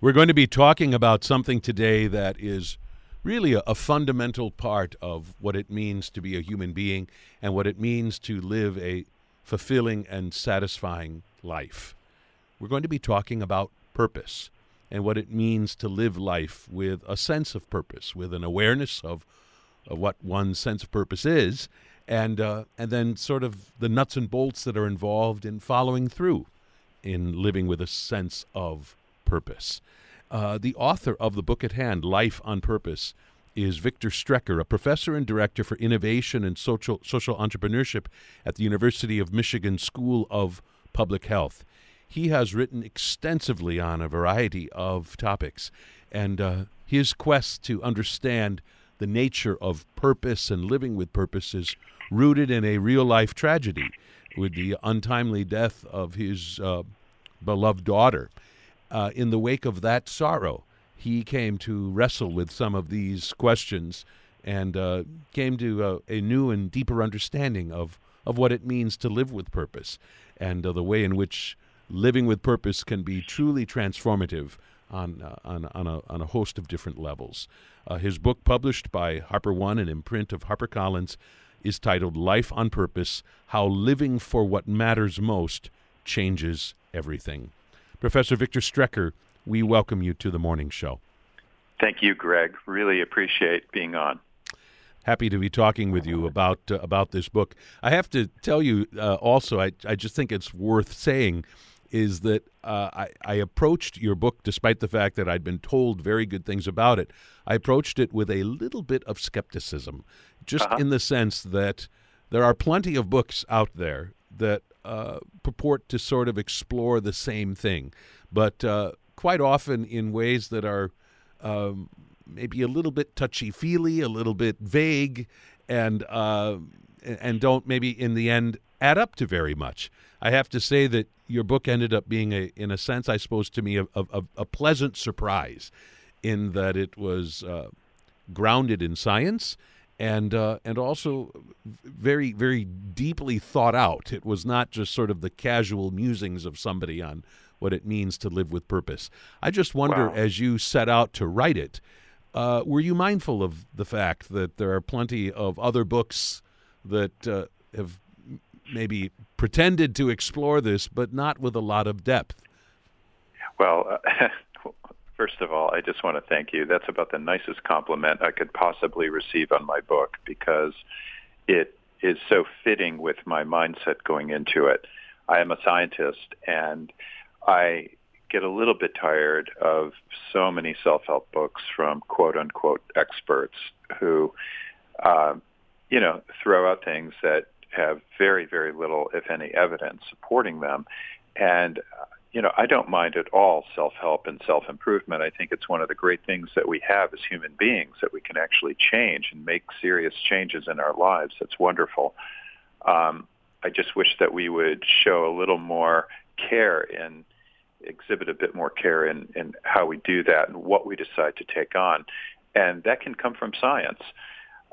We're going to be talking about something today that is really a, a, fundamental part of what it means to be a human being and what it means to live a fulfilling and satisfying life. We're going to be talking about purpose and what it means to live life with a sense of purpose, with an awareness of, of what one's sense of purpose is, and uh, and then sort of the nuts and bolts that are involved in following through in living with a sense of purpose. Uh, the author of the book at hand, Life on Purpose, is Victor Strecher, a professor and director for innovation and social social entrepreneurship at the University of Michigan School of Public Health. He has written extensively on a variety of topics, and uh, his quest to understand the nature of purpose and living with purpose is rooted in a real life tragedy with the untimely death of his uh, beloved daughter. Uh, in the wake of that sorrow, he came to wrestle with some of these questions and uh, came to a, uh, a, new and deeper understanding of, of what it means to live with purpose and uh, the way in which living with purpose can be truly transformative on, uh, on, on, a, on a host of different levels. Uh, his book, published by HarperOne, an imprint of HarperCollins, is titled Life on Purpose How Living for What Matters Most Changes Everything. Professor Victor Strecher, we welcome you to the morning show. Thank you, Greg. Really appreciate being on. Happy to be talking with you about uh, about this book. I have to tell you uh, also, I, I just think it's worth saying is that uh, I, I approached your book, despite the fact that I'd been told very good things about it, I approached it with a little bit of skepticism, just uh-huh. in the sense that there are plenty of books out there that uh, purport to sort of explore the same thing, but uh, quite often in ways that are um, maybe a little bit touchy feely, a little bit vague, and uh, and don't maybe in the end add up to very much. I have to say that your book ended up being a, in a sense, I suppose, to me, a, a, a pleasant surprise in that it was uh, grounded in science and uh, and also very very deeply thought out. It was not just sort of the casual musings of somebody on what it means to live with purpose. I just wonder, wow. as you set out to write it, uh, were you mindful of the fact that there are plenty of other books that uh, have maybe pretended to explore this, but not with a lot of depth? Well, uh, First of all, I just want to thank you. That's about the nicest compliment I could possibly receive on my book because it is so fitting with my mindset going into it. I am a scientist and I get a little bit tired of so many self-help books from quote unquote experts who, uh, you know, throw out things that have very, very little, if any, evidence supporting them. And you know, I don't mind at all self-help and self-improvement. I think it's one of the great things that we have as human beings that we can actually change and make serious changes in our lives. That's wonderful. Um, I just wish that we would show a little more care and exhibit a bit more care in, in how we do that and what we decide to take on. And that can come from science.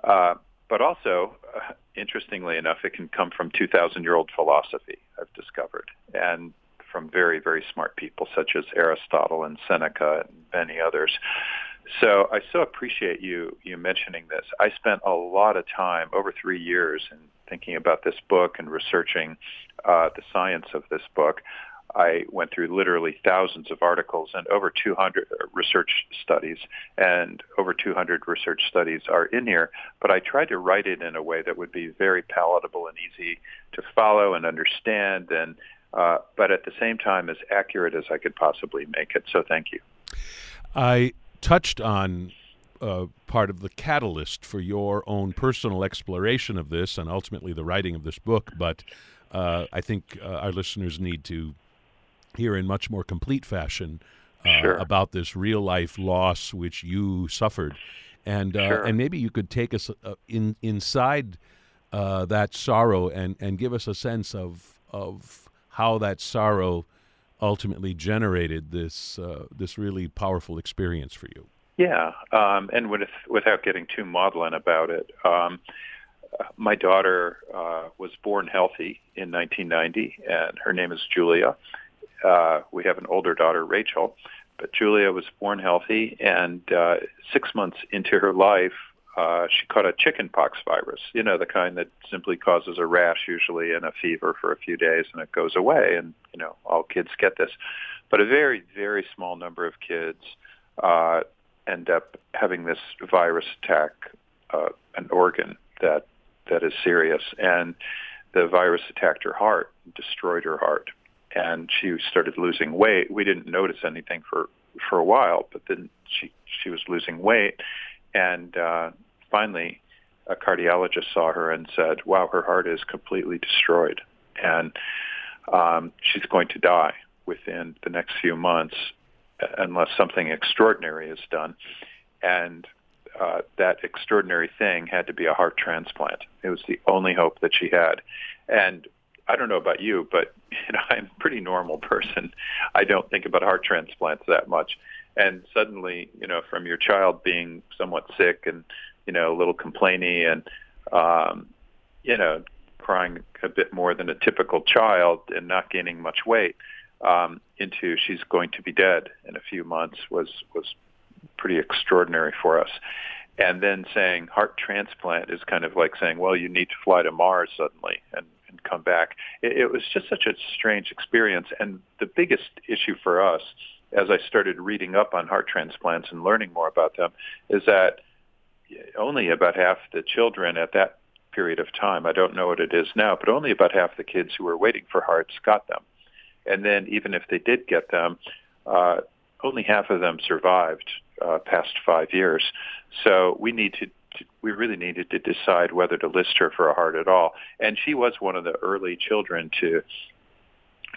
Uh, but also, uh, interestingly enough, it can come from 2,000-year-old philosophy, I've discovered. And from very, very smart people such as Aristotle and Seneca and many others. So I so appreciate you you mentioning this. I spent a lot of time over three years in thinking about this book and researching uh, the science of this book. I went through literally thousands of articles and over 200 research studies, and over 200 research studies are in here. But I tried to write it in a way that would be very palatable and easy to follow and understand, and uh, but at the same time as accurate as I could possibly make it. So thank you. I touched on uh, part of the catalyst for your own personal exploration of this and ultimately the writing of this book, but uh, I think uh, our listeners need to hear in much more complete fashion uh, sure. about this real life loss which you suffered. And, sure. and maybe you could take us in, inside that sorrow and, and give us a sense of, of how that sorrow ultimately generated this uh, this really powerful experience for you. Yeah, um, and with, without getting too maudlin about it, um, my daughter uh, was born healthy in 1990, and her name is Julia. Uh, we have an older daughter, Rachel, but Julia was born healthy, and uh, six months into her life, uh, she caught a chickenpox virus. You know, the kind that simply causes a rash, usually, and a fever for a few days, and it goes away. And you know, all kids get this, but a very, very small number of kids uh, end up having this virus attack uh, an organ that that is serious, and the virus attacked her heart, destroyed her heart, and she started losing weight. We didn't notice anything for for a while, but then she she was losing weight, and uh, finally, a cardiologist saw her and said, "Wow, her heart is completely destroyed, and um, she's going to die within the next few months unless something extraordinary is done." And uh, that extraordinary thing had to be a heart transplant. It was the only hope that she had. And I don't know about you, but you know, I'm a pretty normal person. I don't think about heart transplants that much. And suddenly, you know, from your child being somewhat sick and, you know, a little complainy and, um, you know, crying a bit more than a typical child and not gaining much weight, um, into she's going to be dead in a few months was was pretty extraordinary for us. And then saying heart transplant is kind of like saying, well, you need to fly to Mars suddenly and, and come back. It, it was just such a strange experience. And the biggest issue for us, as I started reading up on heart transplants and learning more about them, is that only about half the children at that period of time, I don't know what it is now, but only about half the kids who were waiting for hearts got them. And then even if they did get them, uh, only half of them survived uh, past five years. So we need to, we really needed to decide whether to list her for a heart at all. And she was one of the early children to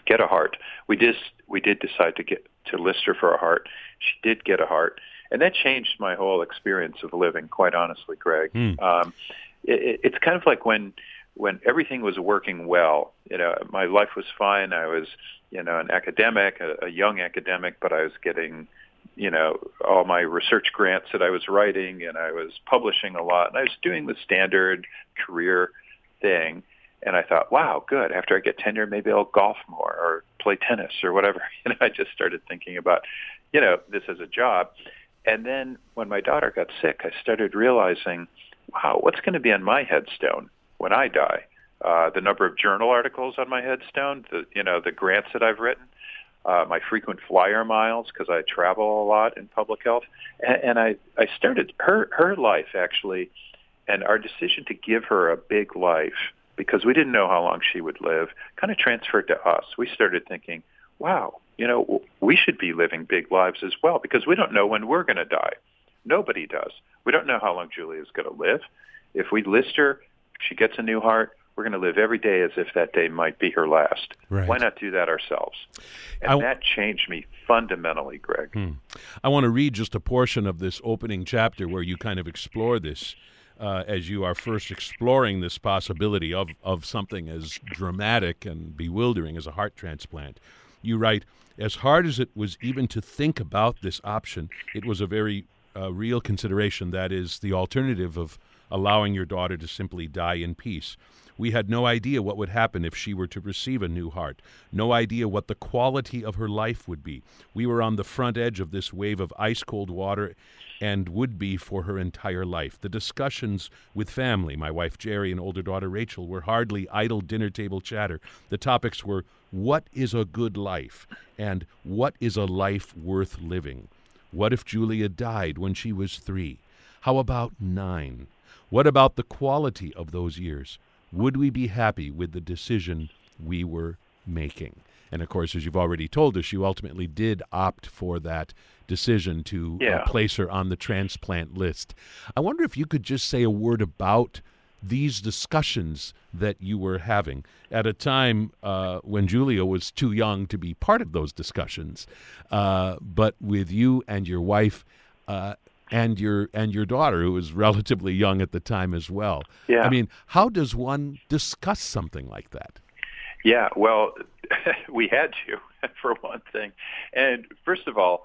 get a heart. We just we did decide to get to list her for a heart. She did get a heart, and that changed my whole experience of living. Quite honestly, Greg, mm. um, it, it's kind of like when when everything was working well. You know, my life was fine. I was you know an academic, a, a young academic, but I was getting you know, all my research grants that I was writing and I was publishing a lot and I was doing the standard career thing. And I thought, wow, good. After I get tenure, maybe I'll golf more or play tennis or whatever. And I just started thinking about, you know, this as a job. And then when my daughter got sick, I started realizing, wow, what's going to be on my headstone when I die? Uh, the number of journal articles on my headstone, the, you know, the grants that I've written uh, my frequent flyer miles because I travel a lot in public health, and, and I I started her her life actually, and our decision to give her a big life because we didn't know how long she would live kind of transferred to us. We started thinking, wow, you know, we should be living big lives as well because we don't know when we're going to die. Nobody does. We don't know how long Julia is going to live. If we list her, she gets a new heart, we're going to live every day as if that day might be her last. Right. Why not do that ourselves? And I, that changed me fundamentally, Greg. Hmm. I want to read just a portion of this opening chapter where you kind of explore this. Uh, as you are first exploring this possibility of, of something as dramatic and bewildering as a heart transplant. You write, as hard as it was even to think about this option, it was a very uh, real consideration. That is, the alternative of allowing your daughter to simply die in peace. We had no idea what would happen if she were to receive a new heart, no idea what the quality of her life would be. We were on the front edge of this wave of ice cold water and would be for her entire life. The discussions with family, my wife Jerry and older daughter Rachel, were hardly idle dinner table chatter. The topics were what is a good life and what is a life worth living? What if Julia died when she was three? How about nine? What about the quality of those years? Would we be happy with the decision we were making? And of course, as you've already told us, you ultimately did opt for that decision to uh, yeah. uh, place her on the transplant list. I wonder if you could just say a word about these discussions that you were having at a time uh, when Julia was too young to be part of those discussions, uh, but with you and your wife uh, and your and your daughter who was relatively young at the time as well. Yeah. I mean, how does one discuss something like that? Yeah, well, we had to for one thing. And first of all,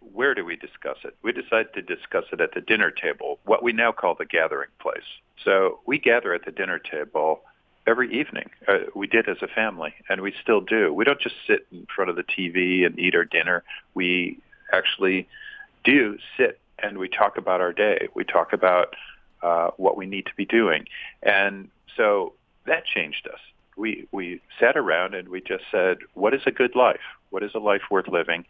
where do we discuss it? We decided to discuss it at the dinner table, what we now call the gathering place. So we gather at the dinner table every evening. Uh, we did as a family, and we still do. We don't just sit in front of the TV and eat our dinner. We actually do sit and we talk about our day. We talk about uh, what we need to be doing. And so that changed us. We, we sat around and we just said, what is a good life? What is a life worth living?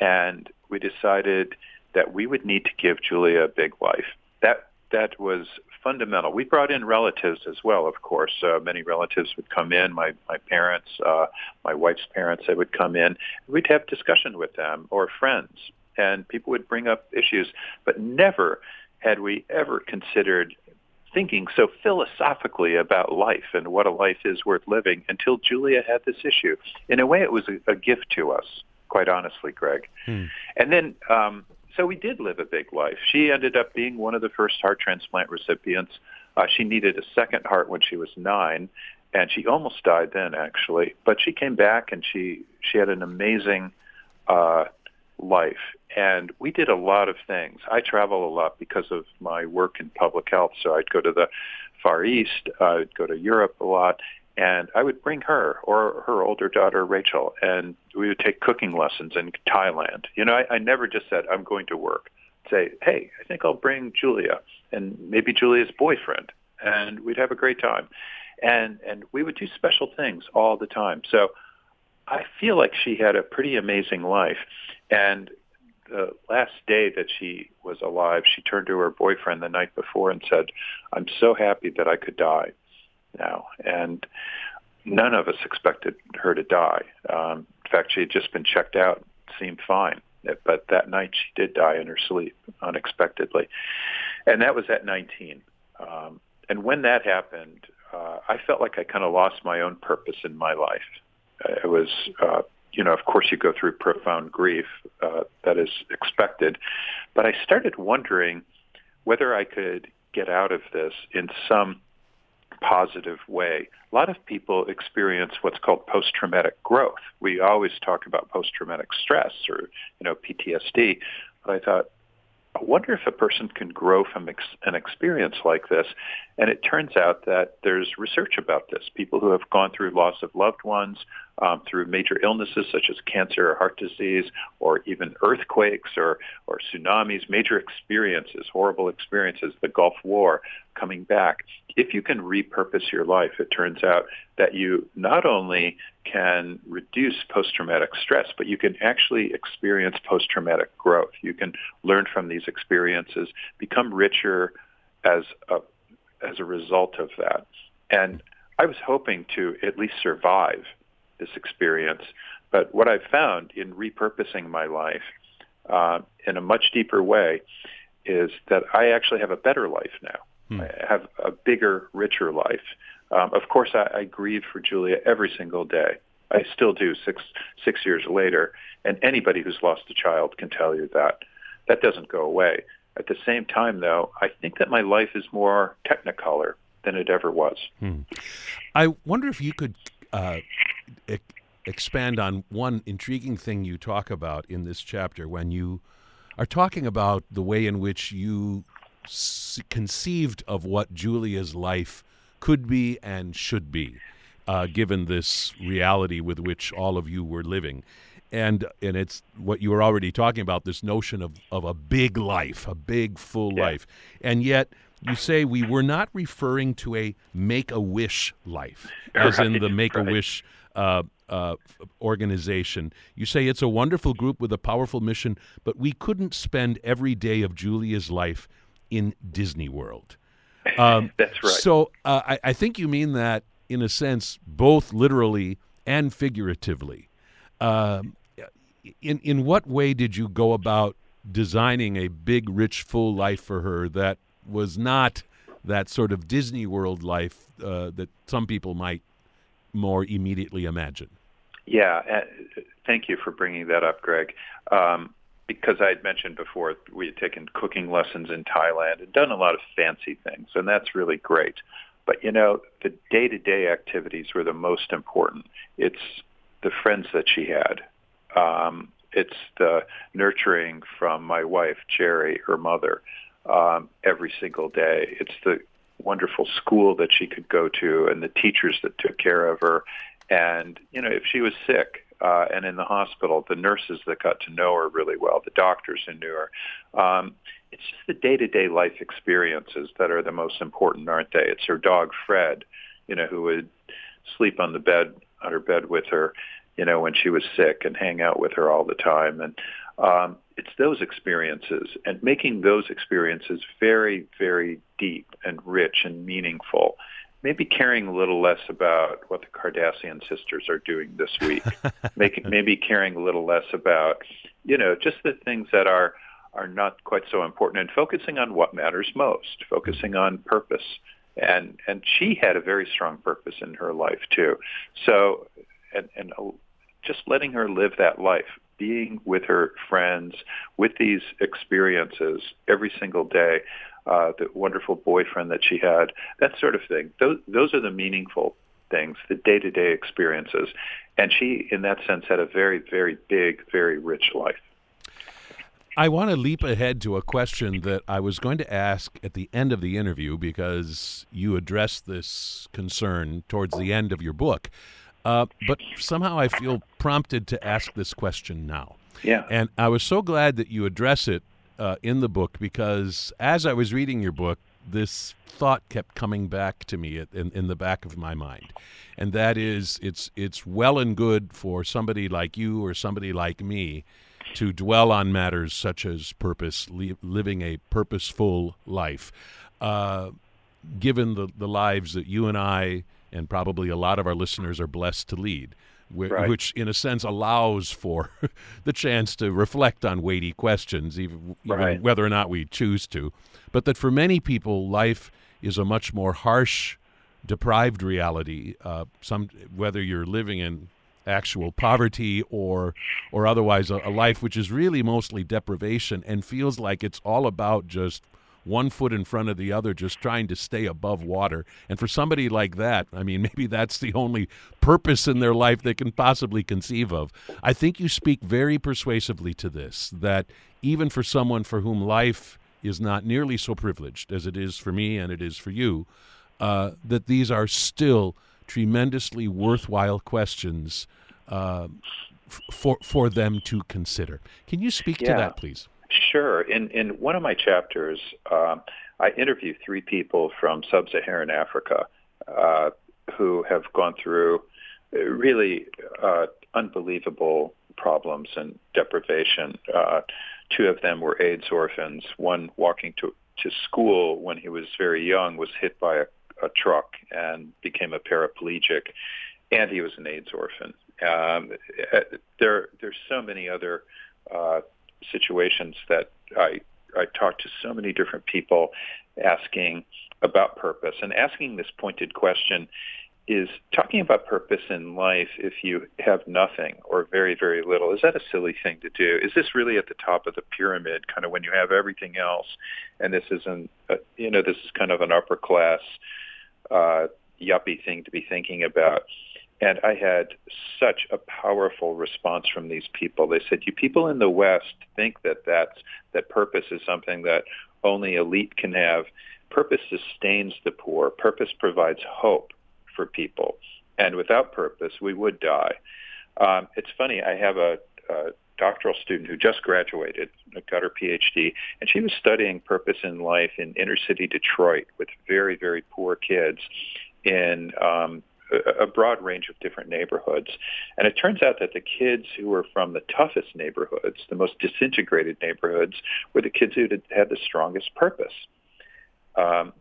And we decided that we would need to give Julia a big life. That, that was fundamental. We brought in relatives as well, of course. Uh, many relatives would come in. My my parents, uh, my wife's parents, they would come in. We'd have discussion with them or friends, and people would bring up issues. But never had we ever considered thinking so philosophically about life and what a life is worth living until Julia had this issue. In a way, it was a, a gift to us, quite honestly, Greg. Hmm. And then um, so we did live a big life. She ended up being one of the first heart transplant recipients. Uh, she needed a second heart when she was nine, and she almost died then, actually. But she came back, and she she had an amazing uh, life. And we did a lot of things. I travel a lot because of my work in public health. So I'd go to the Far East, I'd go to Europe a lot, and I would bring her or her older daughter Rachel, and we would take cooking lessons in Thailand. You know, I, I never just said I'm going to work. I'd say, hey, I think I'll bring Julia and maybe Julia's boyfriend, and we'd have a great time. And and we would do special things all the time. So I feel like she had a pretty amazing life. And the last day that she was alive, she turned to her boyfriend the night before and said, "I'm so happy that I could die." now, and none of us expected her to die. Um, in fact, she had just been checked out, seemed fine, but that night she did die in her sleep unexpectedly, and that was at 19. Um, and when that happened, uh, I felt like I kind of lost my own purpose in my life. It was, uh, you know, of course you go through profound grief uh, that is expected, but I started wondering whether I could get out of this in some positive way. A lot of people experience what's called post-traumatic growth. We always talk about post-traumatic stress or, you know, PTSD. But I thought, I wonder if a person can grow from ex- an experience like this. And it turns out that there's research about this. People who have gone through loss of loved ones, um, through major illnesses such as cancer or heart disease, or even earthquakes or, or tsunamis, major experiences, horrible experiences, the Gulf War, coming back. If you can repurpose your life, it turns out that you not only can reduce post-traumatic stress, but you can actually experience post-traumatic growth. You can learn from these experiences, become richer as a, as a result of that. And I was hoping to at least survive this experience. But what I've found in repurposing my life uh, in a much deeper way is that I actually have a better life now. Hmm. I have a bigger, richer life. Um, of course, I, I grieve for Julia every single day. I still do six six years later, and anybody who's lost a child can tell you that that doesn't go away. At the same time, though, I think that my life is more technicolor than it ever was. Hmm. I wonder if you could uh, expand on one intriguing thing you talk about in this chapter when you are talking about the way in which you s- conceived of what Julia's life could be and should be, uh, given this reality with which all of you were living. And and it's what you were already talking about this notion of, of a big life, a big full yeah. life, and yet you say we were not referring to a make a wish life, as right, in the make a wish uh, uh, organization. You say it's a wonderful group with a powerful mission, but we couldn't spend every day of Julia's life in Disney World. Um, That's right. So uh, I, I, think you mean that in a sense, both literally and figuratively. Um, in in what way did you go about designing a big, rich, full life for her that was not that sort of Disney World life uh, that some people might more immediately imagine. Yeah, uh, thank you for bringing that up, Greg. Um, because I had mentioned before, we had taken cooking lessons in Thailand and done a lot of fancy things, and that's really great. But you know, the day-to-day activities were the most important. It's the friends that she had. Um, it's the nurturing from my wife, Jerry, her mother um, every single day. It's the wonderful school that she could go to and the teachers that took care of her. And, you know, if she was sick, uh, and in the hospital, the nurses that got to know her really well, the doctors who knew her. Um, it's just the day-to-day life experiences that are the most important, aren't they? It's her dog Fred, you know, who would sleep on the bed on her bed with her, you know, when she was sick and hang out with her all the time. And um, it's those experiences and making those experiences very, very deep and rich and meaningful. Maybe caring a little less about what the Kardashian sisters are doing this week. Making, maybe caring a little less about, you know, just the things that are are not quite so important and focusing on what matters most, focusing on purpose. And and she had a very strong purpose in her life too. So and and uh, just letting her live that life, being with her friends, with these experiences every single day, uh, the wonderful boyfriend that she had, that sort of thing. Those, those are the meaningful things, the day-to-day experiences. And she, in that sense, had a very, very big, very rich life. I want to leap ahead to a question that I was going to ask at the end of the interview because you addressed this concern towards the end of your book. Uh, but somehow I feel prompted to ask this question now. Yeah. And I was so glad that you address it uh, in the book because as I was reading your book, this thought kept coming back to me in, in the back of my mind, and that is, it's it's well and good for somebody like you or somebody like me to dwell on matters such as purpose, li- living a purposeful life. Uh, given the, the lives that you and I and probably a lot of our listeners are blessed to lead, wh- Right. which in a sense allows for the chance to reflect on weighty questions, even, even Right. whether or not we choose to. But that for many people, life is a much more harsh, deprived reality. Uh, some whether you're living in actual poverty or or otherwise a, a life which is really mostly deprivation and feels like it's all about just one foot in front of the other just trying to stay above water and for somebody like that i mean maybe that's the only purpose in their life they can possibly conceive of i think you speak very persuasively to this that even for someone for whom life is not nearly so privileged as it is for me and it is for you uh, that these are still tremendously worthwhile questions uh, f- for for them to consider. Can you speak to that, please? Sure. In in one of my chapters, um, I interview three people from sub-Saharan Africa uh, who have gone through uh, really uh, unbelievable problems and deprivation. Uh, two of them were AIDS orphans. One walking to to school when he was very young was hit by a, a truck and became a paraplegic, and he was an AIDS orphan. Um, uh, there there's so many other. Situations that I I talked to so many different people asking about purpose. And asking this pointed question is talking about purpose in life if you have nothing or very very little is that a silly thing to do? Is this really at the top of the pyramid kind of when you have everything else and this isn't uh, you know this is kind of an upper class uh yuppie thing to be thinking about and I had such a powerful response from these people. They said, "You people in the West think that that's that purpose is something that only elite can have. Purpose sustains the poor. Purpose provides hope for people. And without purpose, we would die." Um, it's funny. I have a, a doctoral student who just graduated, got her PhD, and she was studying purpose in life in inner city Detroit with very, very poor kids in um, a broad range of different neighborhoods. And it turns out that the kids who were from the toughest neighborhoods, the most disintegrated neighborhoods, were the kids who had, the strongest purpose. Um,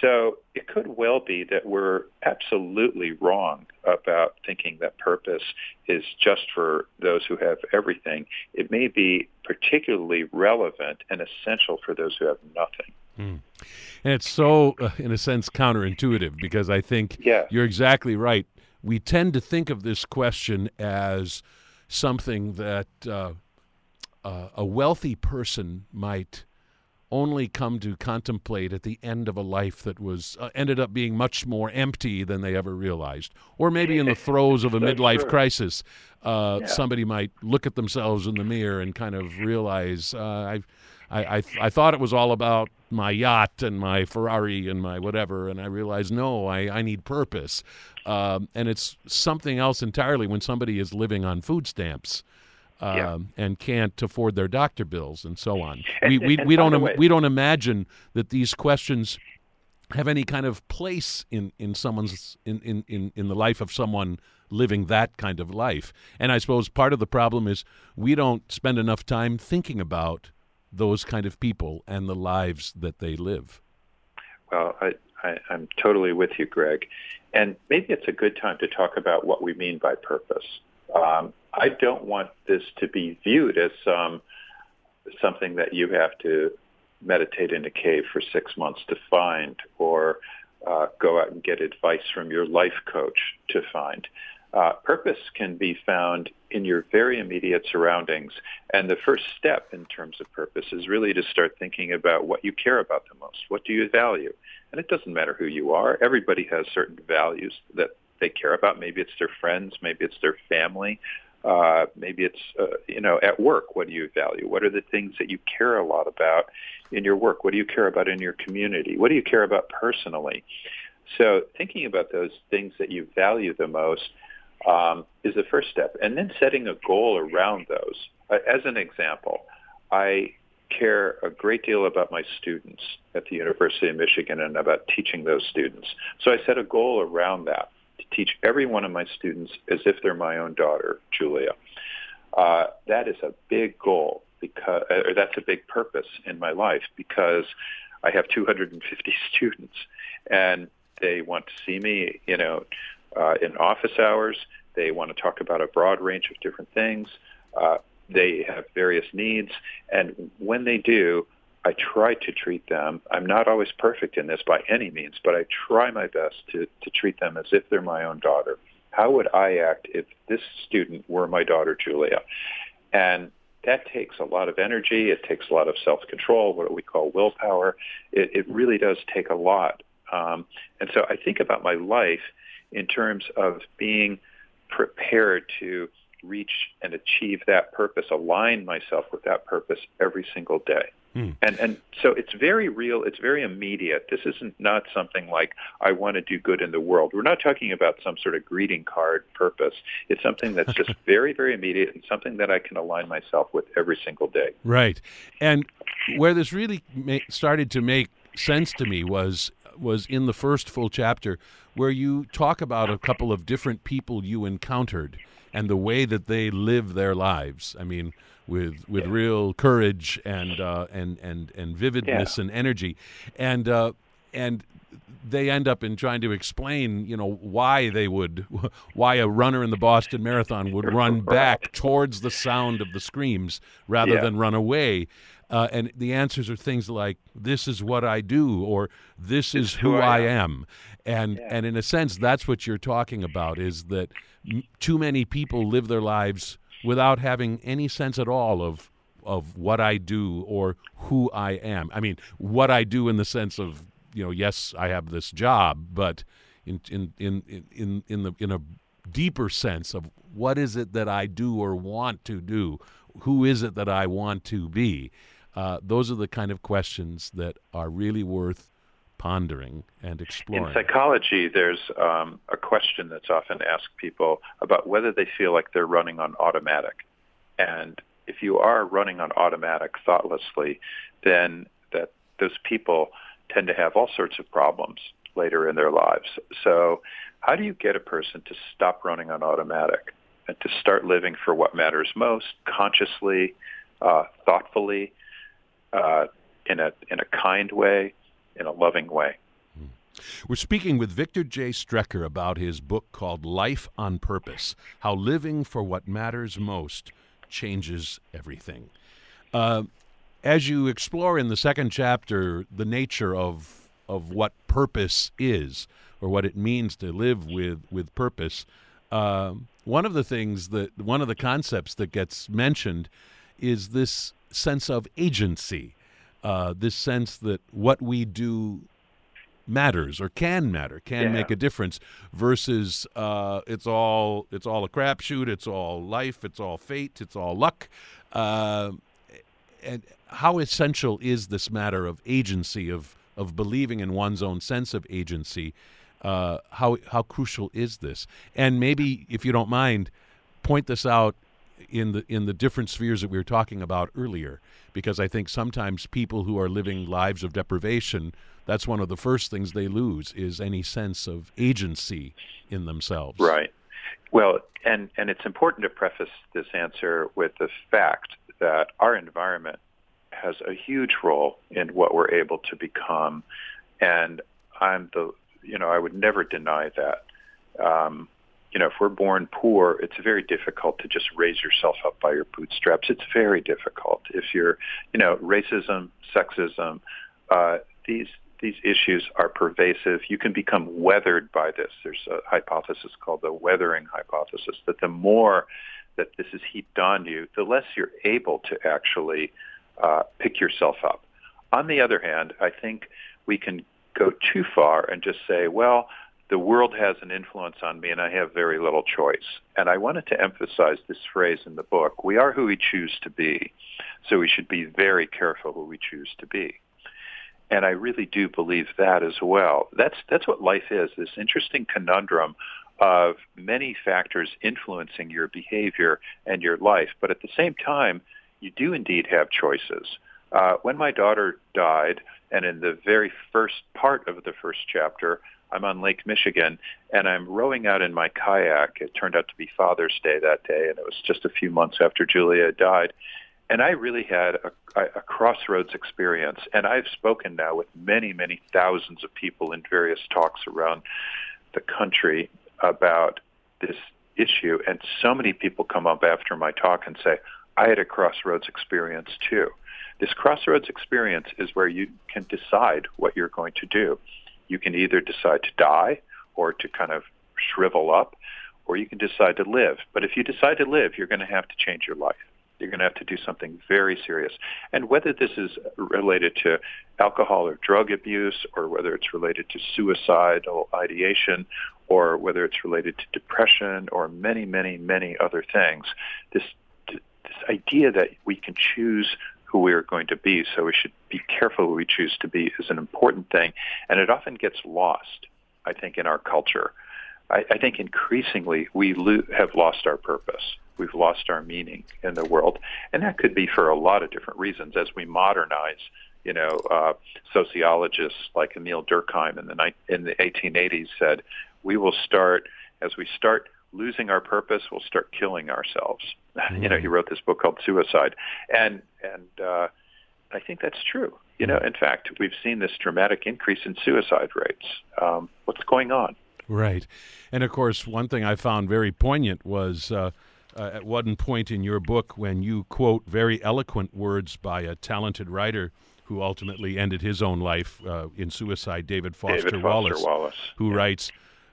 so it could well be that we're absolutely wrong about thinking that purpose is just for those who have everything. It may be particularly relevant and essential for those who have nothing. And it's so, uh, in a sense, counterintuitive because I think Yeah. you're exactly right. We tend to think of this question as something that uh, uh, a wealthy person might only come to contemplate at the end of a life that was uh, ended up being much more empty than they ever realized, or maybe in the throes of a midlife crisis, uh, Yeah. somebody might look at themselves in the mirror and kind of realize uh, I've I, I, I thought it was all about my yacht and my Ferrari and my whatever, and I realized no, I, I need purpose. Um, and it's something else entirely when somebody is living on food stamps. Um, Yeah. and can't afford their doctor bills and so on. We we, we don't im- we don't imagine that these questions have any kind of place in, in someone's in, in, in, in the life of someone living that kind of life. And I suppose part of the problem is we don't spend enough time thinking about those kind of people and the lives that they live. Well, I, I, I'm totally with you, Greg. And maybe it's a good time to talk about what we mean by purpose. Um, I don't want this to be viewed as um, something that you have to meditate in a cave for six months to find or uh, go out and get advice from your life coach to find. Uh, purpose can be found in your very immediate surroundings. And the first step in terms of purpose is really to start thinking about what you care about the most. What do you value? And it doesn't matter who you are. Everybody has certain values that they care about. Maybe it's their friends. Maybe it's their family. Uh, maybe it's, uh, you know, at work, what do you value? What are the things that you care a lot about in your work? What do you care about in your community? What do you care about personally? So thinking about those things that you value the most um, is the first step. And then setting a goal around those. Uh, as an example, I care a great deal about my students at the University of Michigan and about teaching those students. So I set a goal around that to teach every one of my students as if they're my own daughter, Julia. Uh, that is a big goal because, or that's a big purpose in my life because I have 250 students and they want to see me, you know, uh, in office hours. They want to talk about a broad range of different things. Uh, they have various needs, and when they do, I try to treat them. I'm not always perfect in this by any means, but I try my best to, to treat them as if they're my own daughter. How would I act if this student were my daughter, Julia? And that takes a lot of energy. It takes a lot of self-control, what we call willpower. It, it really does take a lot. Um, and so I think about my life in terms of being prepared to reach and achieve that purpose, align myself with that purpose every single day. Hmm. And and so it's very real. It's very immediate. This isn't not something like I want to do good in the world. We're not talking about some sort of greeting card purpose. It's something that's just very very immediate and something that I can align myself with every single day. Right. And where this really ma- started to make sense to me was was in the first full chapter where you talk about a couple of different people you encountered and the way that they live their lives. I mean, with with real courage and uh, and and and vividness and energy, and uh, and they end up in trying to explain, you know, why they would, why a runner in the Boston Marathon would run back towards the sound of the screams rather Yeah. than run away. Uh, and the answers are things like "This is what I do" or "This is who I am," and Yeah. and in a sense, that's what you're talking about. Is that m- too many people live their lives without having any sense at all of of what I do or who I am. I mean, what I do in the sense of you know, yes, I have this job, but in in in in in the in a deeper sense of what is it that I do or want to do? Who is it that I want to be? Uh, those are the kind of questions that are really worth pondering and exploring. In psychology, there's um, a question that's often asked people about whether they feel like they're running on automatic. And if you are running on automatic thoughtlessly, then that those people tend to have all sorts of problems later in their lives. So how do you get a person to stop running on automatic and to start living for what matters most, consciously, uh, thoughtfully, uh, in a in a kind way, in a loving way? We're speaking with Victor J. Strecher about his book called Life on Purpose How Living for What Matters Most Changes Everything. Uh, as you explore in the second chapter the nature of, of what purpose is, or what it means to live with, with purpose, uh, one of the things that, one of the concepts that gets mentioned is this sense of agency, uh, this sense that what we do matters or can matter, can Yeah. make a difference, versus uh, it's all it's all a crapshoot, it's all life, it's all fate, it's all luck. Uh, and how essential is this matter of agency of of believing in one's own sense of agency? Uh, how how crucial is this? And maybe, if you don't mind, point this out in the in the different spheres that we were talking about earlier, because I think sometimes people who are living lives of deprivation, that's one of the first things they lose is any sense of agency in themselves. Right. Well, and and it's important to preface this answer with the fact that our environment has a huge role in what we're able to become, and I'm the you know I would never deny that. Um, you know, if we're born poor, it's very difficult to just raise yourself up by your bootstraps. It's very difficult. If you're, you know, racism, sexism, uh, these these issues are pervasive. You can become weathered by this. There's a hypothesis called the weathering hypothesis that the more that this is heaped on you, the less you're able to actually uh, pick yourself up. On the other hand, I think we can go too far and just say, well, the world has an influence on me and I have very little choice. And I wanted to emphasize this phrase in the book. We are who we choose to be. So we should be very careful who we choose to be. And I really do believe that as well. That's that's what life is, this interesting conundrum of many factors influencing your behavior and your life. But at the same time, you do indeed have choices. Uh, when my daughter died, and in the very first part of the first chapter, I'm on Lake Michigan, and I'm rowing out in my kayak. It turned out to be Father's Day that day, and it was just a few months after Julia died. And I really had a, a crossroads experience. And I've spoken now with many, many thousands of people in various talks around the country about this issue. And so many people come up after my talk and say, I had a crossroads experience too. This crossroads experience is where you can decide what you're going to do you can either decide to die or to kind of shrivel up, or you can decide to live. But if you decide to live, you're going to have to change your life. You're going to have to do something very serious. And whether this is related to alcohol or drug abuse, or whether it's related to suicidal ideation, or whether it's related to depression, or many, many, many other things, this this idea that we can choose who we are going to be. So we should be careful who we choose to be is an important thing. And it often gets lost, I think, in our culture. I, I think increasingly we lo- have lost our purpose. We've lost our meaning in the world. And that could be for a lot of different reasons as we modernize. You know, uh, sociologists like Emile Durkheim in the, ni- in the 1880s said, we will start, as we start losing our purpose, we'll start killing ourselves. Mm. You know, he wrote this book called Suicide, and and uh, I think that's true. You know, in fact, we've seen this dramatic increase in suicide rates. Um, what's going on? Right, and of course, one thing I found very poignant was. Uh, uh, at one point in your book, when you quote very eloquent words by a talented writer who ultimately ended his own life uh, in suicide, David Foster, David Foster Wallace, Wallace, who yeah. writes,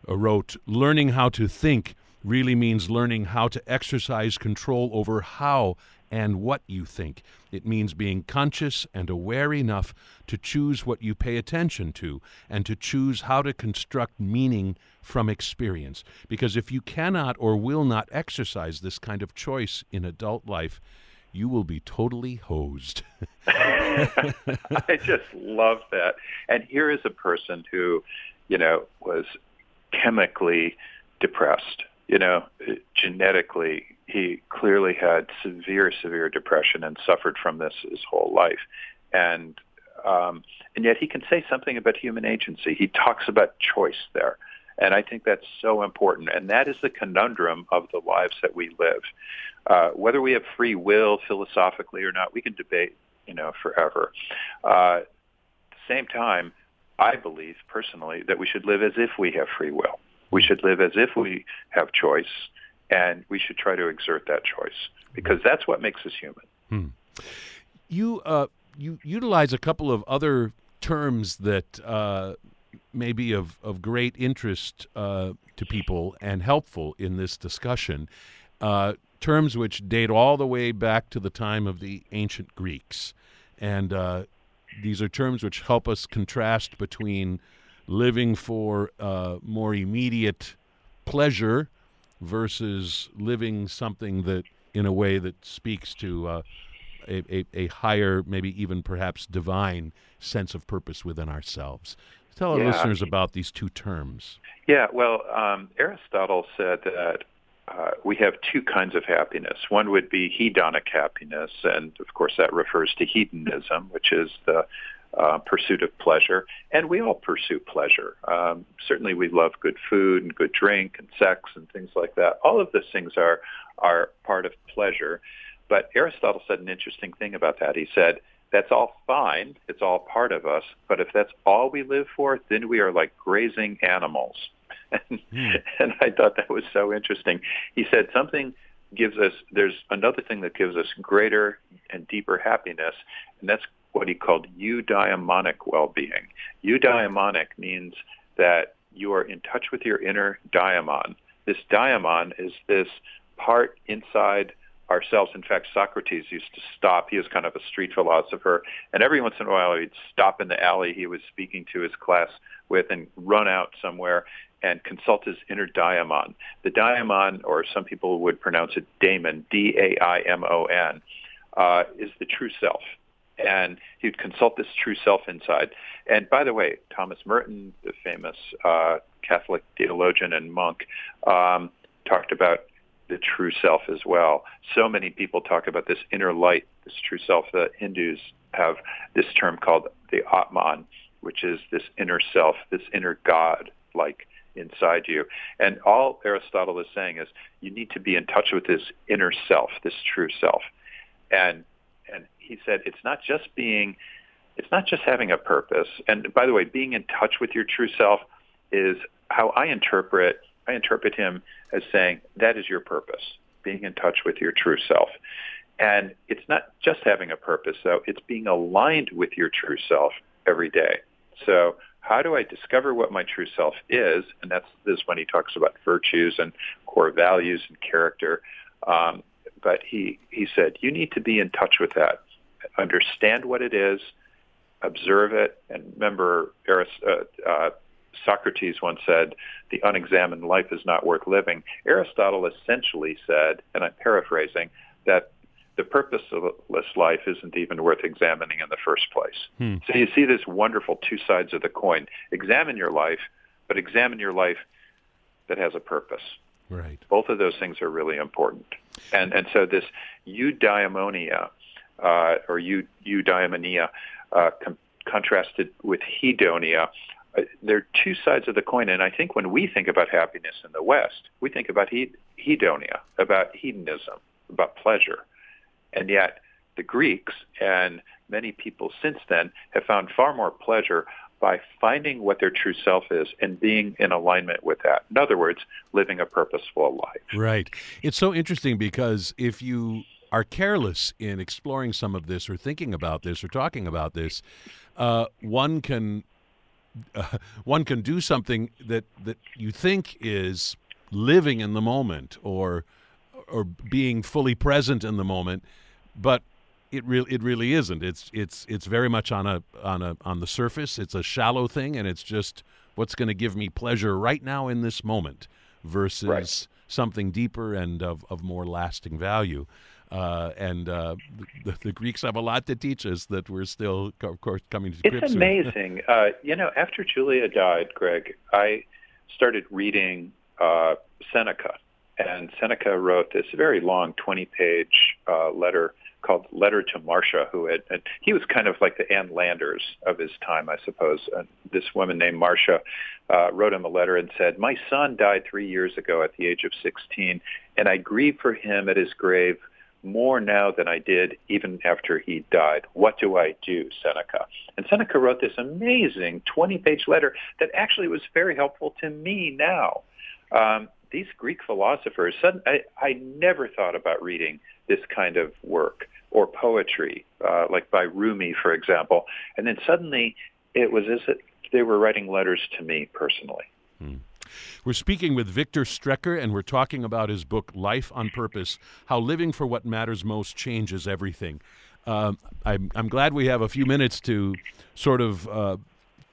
uh, wrote, "Learning how to think really means learning how to exercise control over how and what you think. It means being conscious and aware enough to choose what you pay attention to and to choose how to construct meaning from experience. Because if you cannot or will not exercise this kind of choice in adult life, you will be totally hosed. I just love that. And here is a person who, you know, was chemically depressed you know, genetically, he clearly had severe, severe depression and suffered from this his whole life. And um, and yet he can say something about human agency. He talks about choice there. And I think that's so important. And that is the conundrum of the lives that we live. Uh, whether we have free will philosophically or not, we can debate, you know, forever. Uh, at the same time, I believe personally that we should live as if we have free will. We should live as if we have choice, and we should try to exert that choice because that's what makes us human. Hmm. You uh, you utilize a couple of other terms that uh, may be of, of great interest uh, to people and helpful in this discussion. Uh, terms which date all the way back to the time of the ancient Greeks. And uh, these are terms which help us contrast between living for uh, more immediate pleasure versus living something that in a way that speaks to uh, a, a, a, higher, maybe even perhaps divine sense of purpose within ourselves. Tell our yeah. listeners about these two terms. Yeah, well, um, Aristotle said that uh, we have two kinds of happiness. One would be hedonic happiness, and of course that refers to hedonism, which is the uh, pursuit of pleasure. And we all pursue pleasure. Um, certainly, we love good food and good drink and sex and things like that. All of those things are are part of pleasure. But Aristotle said an interesting thing about that. He said that's all fine. It's all part of us. But if that's all we live for, then we are like grazing animals. And, mm. and I thought that was so interesting. He said something gives us, there's another thing that gives us greater and deeper happiness, and that's what he called eudaimonic well-being. Eudaimonic means that you are in touch with your inner daimon. This daimon is this part inside ourselves. In fact, Socrates used to stop. He was kind of a street philosopher, and every once in a while he'd stop in the alley he was speaking to his class with and run out somewhere and consult his inner daimon. The daimon, or some people would pronounce it daimon, D-A-I-M-O-N, uh, is the true self. And he'd consult this true self inside. And by the way, Thomas Merton, the famous uh, Catholic theologian and monk, um, talked about the true self as well. So many people talk about this inner light, this true self. The Hindus have this term called the Atman, which is this inner self, this inner God, like inside you. And all Aristotle is saying is you need to be in touch with this inner self, this true self. And and he said it's not just being it's not just having a purpose. And by the way, being in touch with your true self is how I interpret I interpret him as saying that is your purpose, being in touch with your true self. And it's not just having a purpose, though. It's being aligned with your true self every day. So how do I discover what my true self is? And that's this when he talks about virtues and core values and character. Um, but he, he said, you need to be in touch with that. Understand what it is, observe it, and remember, uh, uh, Socrates once said, the unexamined life is not worth living. Aristotle essentially said, and I'm paraphrasing, that the purposeless life isn't even worth examining in the first place. Hmm. So you see this wonderful two sides of the coin. Examine your life, but examine your life that has a purpose. Right. Both of those things are really important. And and so this eudaimonia uh, or eudaimonia uh, com- contrasted with hedonia, uh, they're two sides of the coin. And I think when we think about happiness in the West, we think about he- hedonia, about hedonism, about pleasure. And yet the Greeks and many people since then have found far more pleasure by finding what their true self is and being in alignment with that. In other words, living a purposeful life. Right. It's so interesting because if you are careless in exploring some of this or thinking about this or talking about this, uh, one can uh, one can do something that that you think is living in the moment or or being fully present in the moment, but it really it really isn't. It's it's it's very much on a on a on the surface. It's a shallow thing, and it's just what's going to give me pleasure right now in this moment, versus right. something deeper and of of more lasting value. Uh, and uh, the, the, Greeks have a lot to teach us that we're still, of course, coming to grips. It's amazing. uh, you know, after Julia died, Greg, I started reading uh, Seneca, and Seneca wrote this very long, twenty-page uh, letter called Letter to Marcia, who had, and he was kind of like the Ann Landers of his time, I suppose. And this woman named Marcia uh, wrote him a letter and said, "My son died three years ago at the age of 16, and I grieve for him at his grave." More now than I did even after he died. What do I do, Seneca? And Seneca wrote this amazing 20-page letter that actually was very helpful to me now. Um, these Greek philosophers, I, I never thought about reading this kind of work or poetry, uh, like by Rumi, for example. And then suddenly it was as if they were writing letters to me personally. Hmm. We're speaking with Victor Strecher, and we're talking about his book, Life on Purpose How Living for What Matters Most Changes Everything. Uh, I'm, I'm glad we have a few minutes to sort of uh,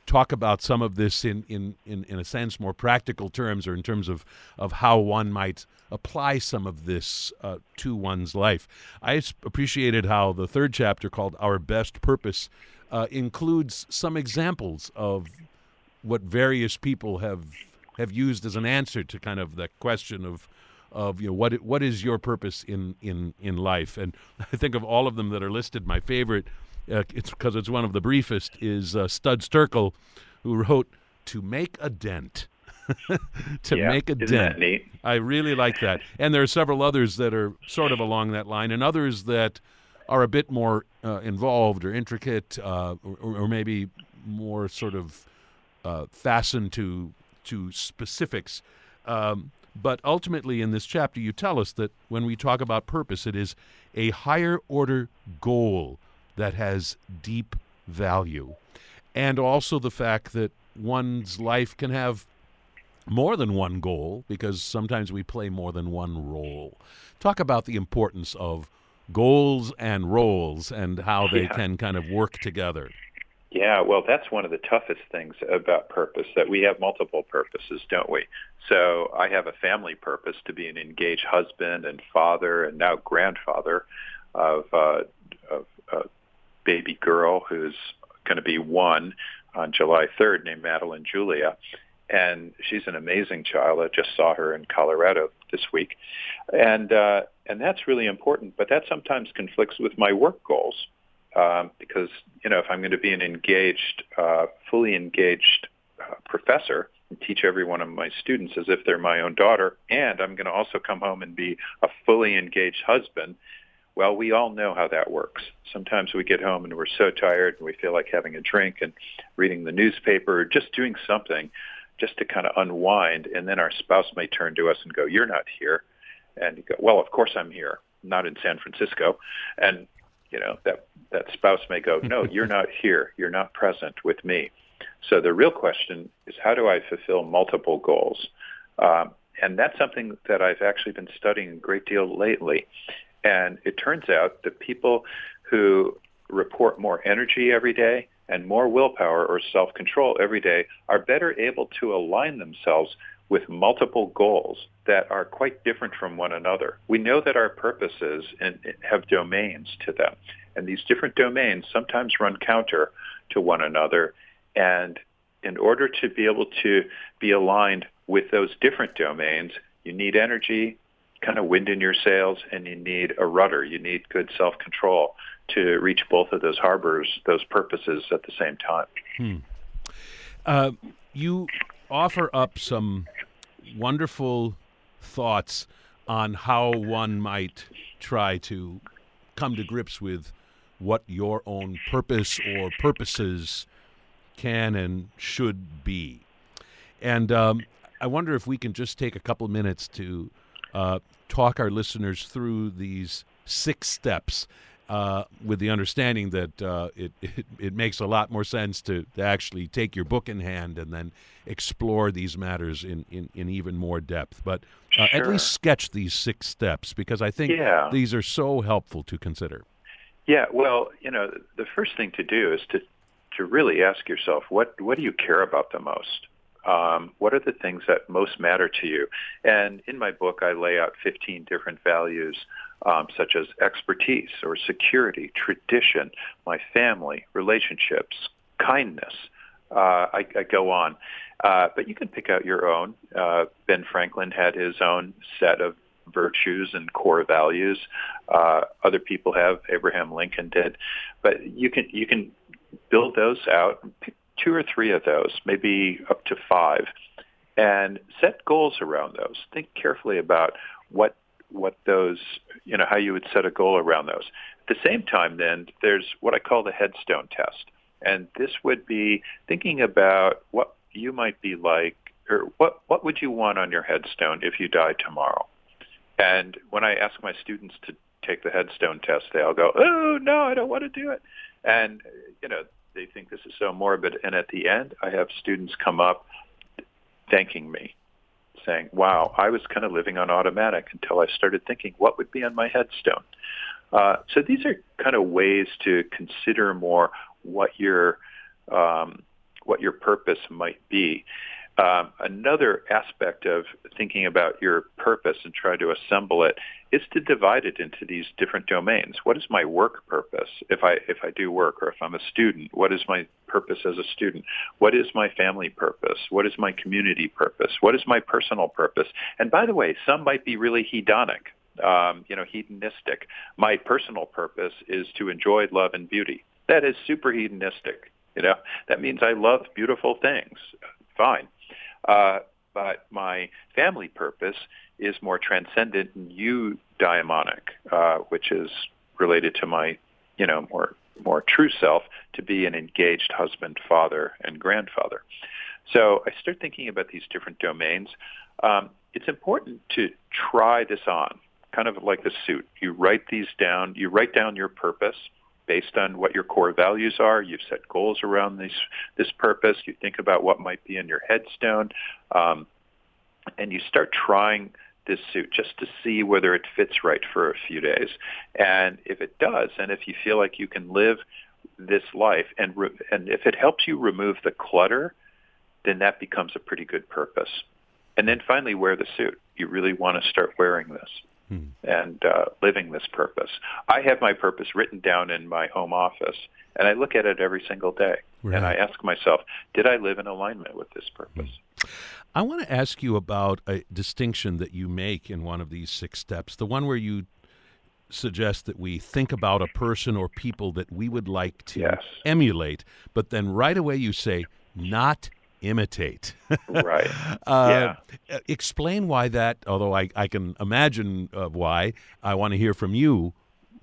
talk about some of this in, in, in, in a sense more practical terms or in terms of, of how one might apply some of this uh, to one's life. I appreciated how the third chapter called Our Best Purpose uh, includes some examples of what various people have have used as an answer to kind of the question of of you know what what is your purpose in in in life? And I think of all of them that are listed my favorite uh, it's because it's one of the briefest is uh, Studs Terkel who wrote to make a dent. To yeah, make a dent. I really like that. And there are several others that are sort of along that line and others that are a bit more uh, involved or intricate uh, or, or, maybe more sort of uh, fastened to to specifics um, but ultimately, in this chapter, you tell us that when we talk about purpose, it is a higher order goal that has deep value. And also the fact that one's life can have more than one goal because sometimes we play more than one role. Talk about the importance of goals and roles and how they yeah. can kind of work together. Yeah, well, that's one of the toughest things about purpose, that we have multiple purposes, don't we? So I have a family purpose to be an engaged husband and father and now grandfather of, uh, of a baby girl who's going to be one on July 3rd named Madeline Julia. And she's an amazing child. I just saw her in Colorado this week. And, uh, and that's really important, but that sometimes conflicts with my work goals um, because you know if I'm going to be an engaged, uh, fully engaged uh, professor and teach every one of my students as if they're my own daughter, and I'm going to also come home and be a fully engaged husband. Well, we all know how that works. Sometimes we get home and we're so tired and we feel like having a drink and reading the newspaper or just doing something just to kind of unwind. And then our spouse may turn to us and go, you're not here. And you go, well, of course I'm here, not in San Francisco. And you know that that spouse may go no you're not here. You're not present with me. So the real question is how do i fulfill multiple goals? Um, and that's something that i've actually been studying a great deal lately. And it turns out that people who report more energy every day and more willpower or self-control every day are better able to align themselves with multiple goals that are quite different from one another. We know that our purposes and have domains to them, and these different domains sometimes run counter to one another. And in order to be able to be aligned with those different domains, you need energy, kind of wind in your sails, and you need a rudder. You need good self-control to reach both of those harbors, those purposes at the same time. Hmm. Uh, you offer up some wonderful thoughts on how one might try to come to grips with what your own purpose or purposes can and should be. And um, I wonder if we can just take a couple minutes to uh, talk our listeners through these six steps uh, with the understanding that uh, it, it, it makes a lot more sense to, to actually take your book in hand and then explore these matters in, in, in even more depth. But uh, sure. at least sketch these six steps because I think yeah. these are so helpful to consider. Yeah, well, you know, the first thing to do is to to really ask yourself what what do you care about the most. Um, what are the things that most matter to you? And in my book, I lay out 15 different values um, such as expertise or security, tradition, my family, relationships, kindness. Uh, I, I go on. Uh, but you can pick out your own. Uh, ben Franklin had his own set of virtues and core values. Uh, other people have. Abraham Lincoln did. But you can you can build those out. Pick two or three of those, maybe up to five, and set goals around those. Think carefully about what what those, you know, how you would set a goal around those. At the same time, then, there's what I call the headstone test. And this would be thinking about what you might be like, or what, what would you want on your headstone if you die tomorrow? And when I ask my students to take the headstone test, they all go, oh, no, I don't want to do it. And, you know, they think this is so morbid. And at the end, I have students come up thanking me saying, wow, I was kind of living on automatic until I started thinking what would be on my headstone. Uh, so these are kind of ways to consider more what your um, what your purpose might be. Um, another aspect of thinking about your purpose and trying to assemble it is to divide it into these different domains. What is my work purpose if I if I do work or if I'm a student? What is my purpose as a student? What is my family purpose? What is my community purpose? What is my personal purpose? And by the way, some might be really hedonic, um, you know, hedonistic. My personal purpose is to enjoy love and beauty. That is super hedonistic. You know, that means I love beautiful things. Fine. Uh, but my family purpose is more transcendent and eudaimonic, uh, which is related to my, you know, more more true self to be an engaged husband, father, and grandfather. So I start thinking about these different domains. Um, it's important to try this on, kind of like the suit. You write these down. You write down your purpose based on what your core values are. You've set goals around this this purpose. You think about what might be in your headstone, um, and you start trying this suit just to see whether it fits right for a few days. And if it does, and if you feel like you can live this life, and re- and if it helps you remove the clutter, then that becomes a pretty good purpose. And then finally, wear the suit. You really want to start wearing this hmm. and uh, living this purpose. I have my purpose written down in my home office, and I look at it every single day. Right. And I ask myself, did I live in alignment with this purpose? Hmm. I want to ask you about a distinction that you make in one of these six steps, the one where you suggest that we think about a person or people that we would like to yes. emulate, but then right away you say, not imitate. right. Uh, yeah. Explain why that, although I, I can imagine uh, why, I want to hear from you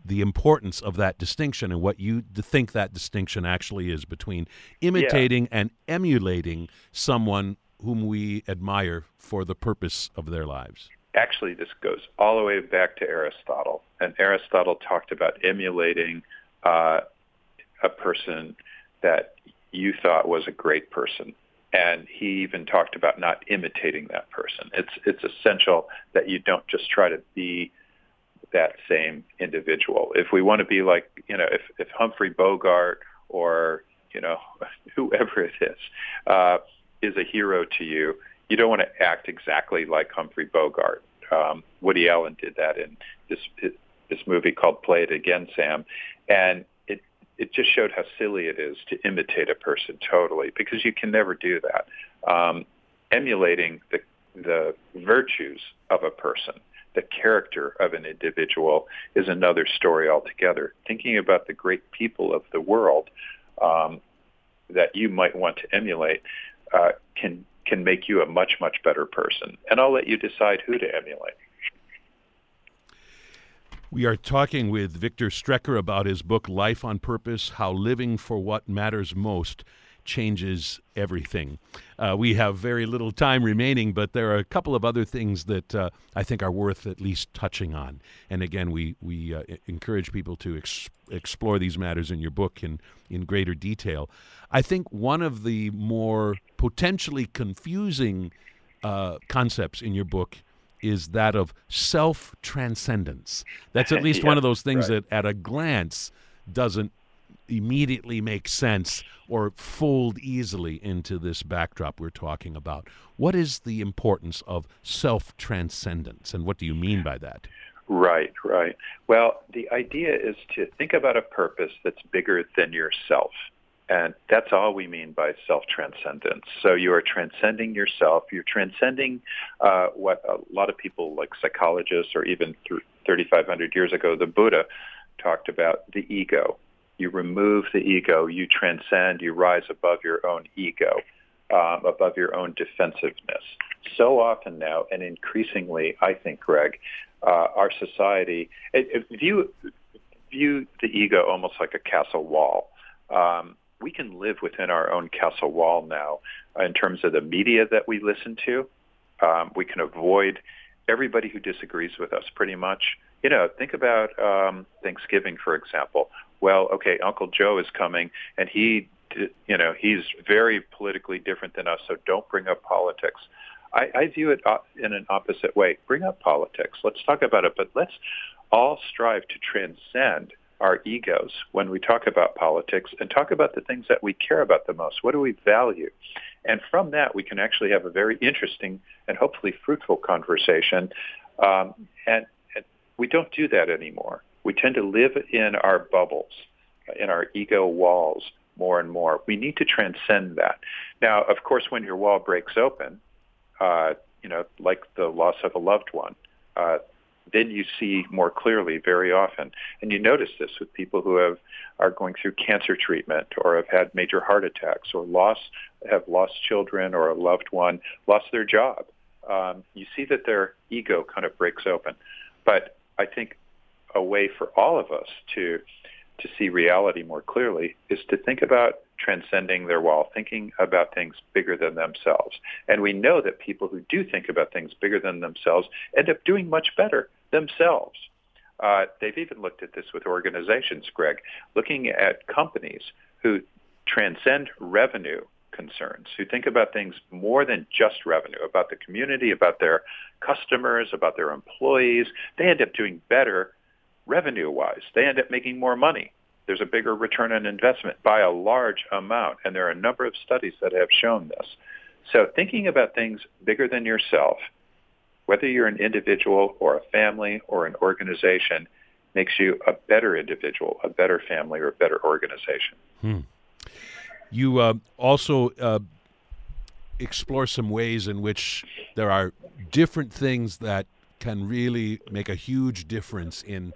the importance of that distinction and what you think that distinction actually is between imitating yeah. and emulating someone whom we admire for the purpose of their lives. Actually, this goes all the way back to Aristotle. And Aristotle talked about emulating uh, a person that you thought was a great person and he even talked about not imitating that person. It's it's essential that you don't just try to be that same individual. If we want to be like, you know, if, if Humphrey Bogart or, you know, whoever it is, uh, is a hero to you, you don't want to act exactly like Humphrey Bogart. Um, Woody Allen did that in this this movie called Play It Again, Sam, and it just showed how silly it is to imitate a person totally because you can never do that. Um, emulating the the virtues of a person, the character of an individual is another story altogether. Thinking about the great people of the world um, that you might want to emulate uh, can can make you a much much better person. And I'll let you decide who to emulate. We are talking with Victor Strecher about his book, Life on Purpose How Living for What Matters Most Changes Everything. Uh, we have very little time remaining, but there are a couple of other things that uh, I think are worth at least touching on. And again, we, we uh, encourage people to ex- explore these matters in your book in, in greater detail. I think one of the more potentially confusing uh, concepts in your book is that of self transcendence. That's at least yeah, one of those things right. that, at a glance, doesn't immediately make sense or fold easily into this backdrop we're talking about. What is the importance of self transcendence, and what do you mean by that? Right, right. Well, the idea is to think about a purpose that's bigger than yourself. And that's all we mean by self-transcendence. So you are transcending yourself. You're transcending uh, what a lot of people, like psychologists, or even 3,500 years ago, the Buddha talked about the ego. You remove the ego. You transcend. You rise above your own ego, um, above your own defensiveness. So often now, and increasingly, I think, Greg, uh, our society it, it view view the ego almost like a castle wall. Um, we can live within our own castle wall now in terms of the media that we listen to. Um, we can avoid everybody who disagrees with us pretty much. You know, think about um, Thanksgiving, for example. Well, okay, Uncle Joe is coming, and he, you know, he's very politically different than us, so don't bring up politics. I, I view it in an opposite way. Bring up politics. Let's talk about it, but let's all strive to transcend our egos when we talk about politics and talk about the things that we care about the most. What do we value? And from that, we can actually have a very interesting and hopefully fruitful conversation. Um, and, and we don't do that anymore. We tend to live in our bubbles, in our ego walls more and more. We need to transcend that. Now, of course, when your wall breaks open, uh, you know, like the loss of a loved one, uh, then you see more clearly very often. And you notice this with people who have are going through cancer treatment or have had major heart attacks or lost have lost children or a loved one lost their job. Um, you see that their ego kind of breaks open. But I think a way for all of us to to see reality more clearly is to think about transcending their wall, thinking about things bigger than themselves. And we know that people who do think about things bigger than themselves end up doing much better themselves. Uh, they've even looked at this with organizations, Greg, looking at companies who transcend revenue concerns, who think about things more than just revenue, about the community, about their customers, about their employees. They end up doing better revenue-wise. They end up making more money. There's a bigger return on investment by a large amount, and there are a number of studies that have shown this. So thinking about things bigger than yourself, whether you're an individual or a family or an organization, makes you a better individual, a better family, or a better organization. Hmm. You uh, also uh, explore some ways in which there are different things that can really make a huge difference in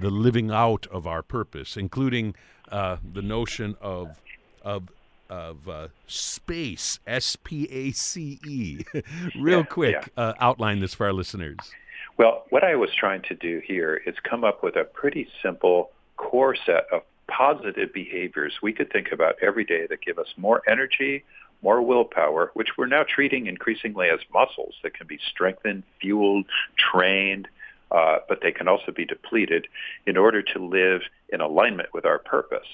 the living out of our purpose, including uh, the notion of of of uh, space, S P A C E. Real yeah, quick, yeah. Uh, outline this for our listeners. Well, what I was trying to do here is come up with a pretty simple core set of positive behaviors we could think about every day that give us more energy, more willpower, which we're now treating increasingly as muscles that can be strengthened, fueled, trained, uh, but they can also be depleted in order to live in alignment with our purpose.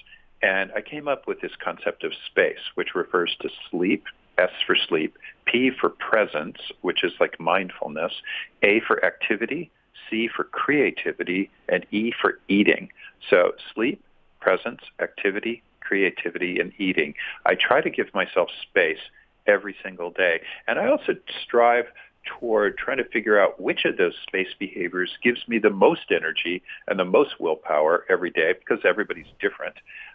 And I came up with this concept of space, which refers to sleep, S for sleep, P for presence, which is like mindfulness, A for activity, C for creativity, and E for eating. So sleep, presence, activity, creativity, and eating. I try to give myself space every single day. And I also strive toward trying to figure out which of those space behaviors gives me the most energy and the most willpower every day because everybody's different.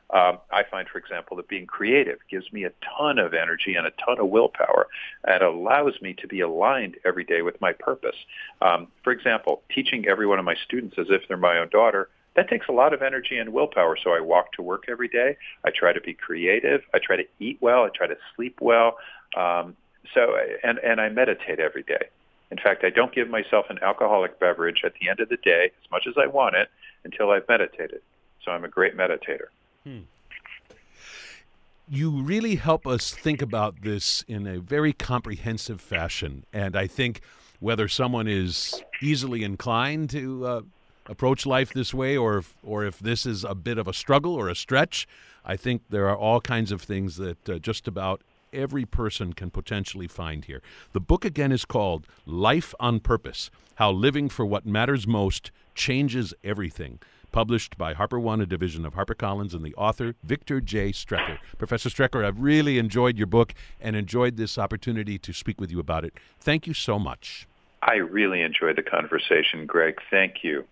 Um, I find, for example, that being creative gives me a ton of energy and a ton of willpower and allows me to be aligned every day with my purpose. Um, for example, teaching every one of my students as if they're my own daughter that takes a lot of energy and willpower. So I walk to work every day. I try to be creative. I try to eat well. I try to sleep well. Um, so and and I meditate every day. In fact, I don't give myself an alcoholic beverage at the end of the day as much as I want it until I've meditated. So I'm a great meditator. Hmm. You really help us think about this in a very comprehensive fashion, and I think whether someone is easily inclined to uh, approach life this way, or if, or if this is a bit of a struggle or a stretch, I think there are all kinds of things that uh, just about every person can potentially find here. The book again is called Life on Purpose How Living for What Matters Most Changes Everything. Published by HarperOne, a division of HarperCollins, and the author, Victor J. Strecher. Professor Strecher, I've really enjoyed your book and enjoyed this opportunity to speak with you about it. Thank you so much. I really enjoyed the conversation, Greg. Thank you.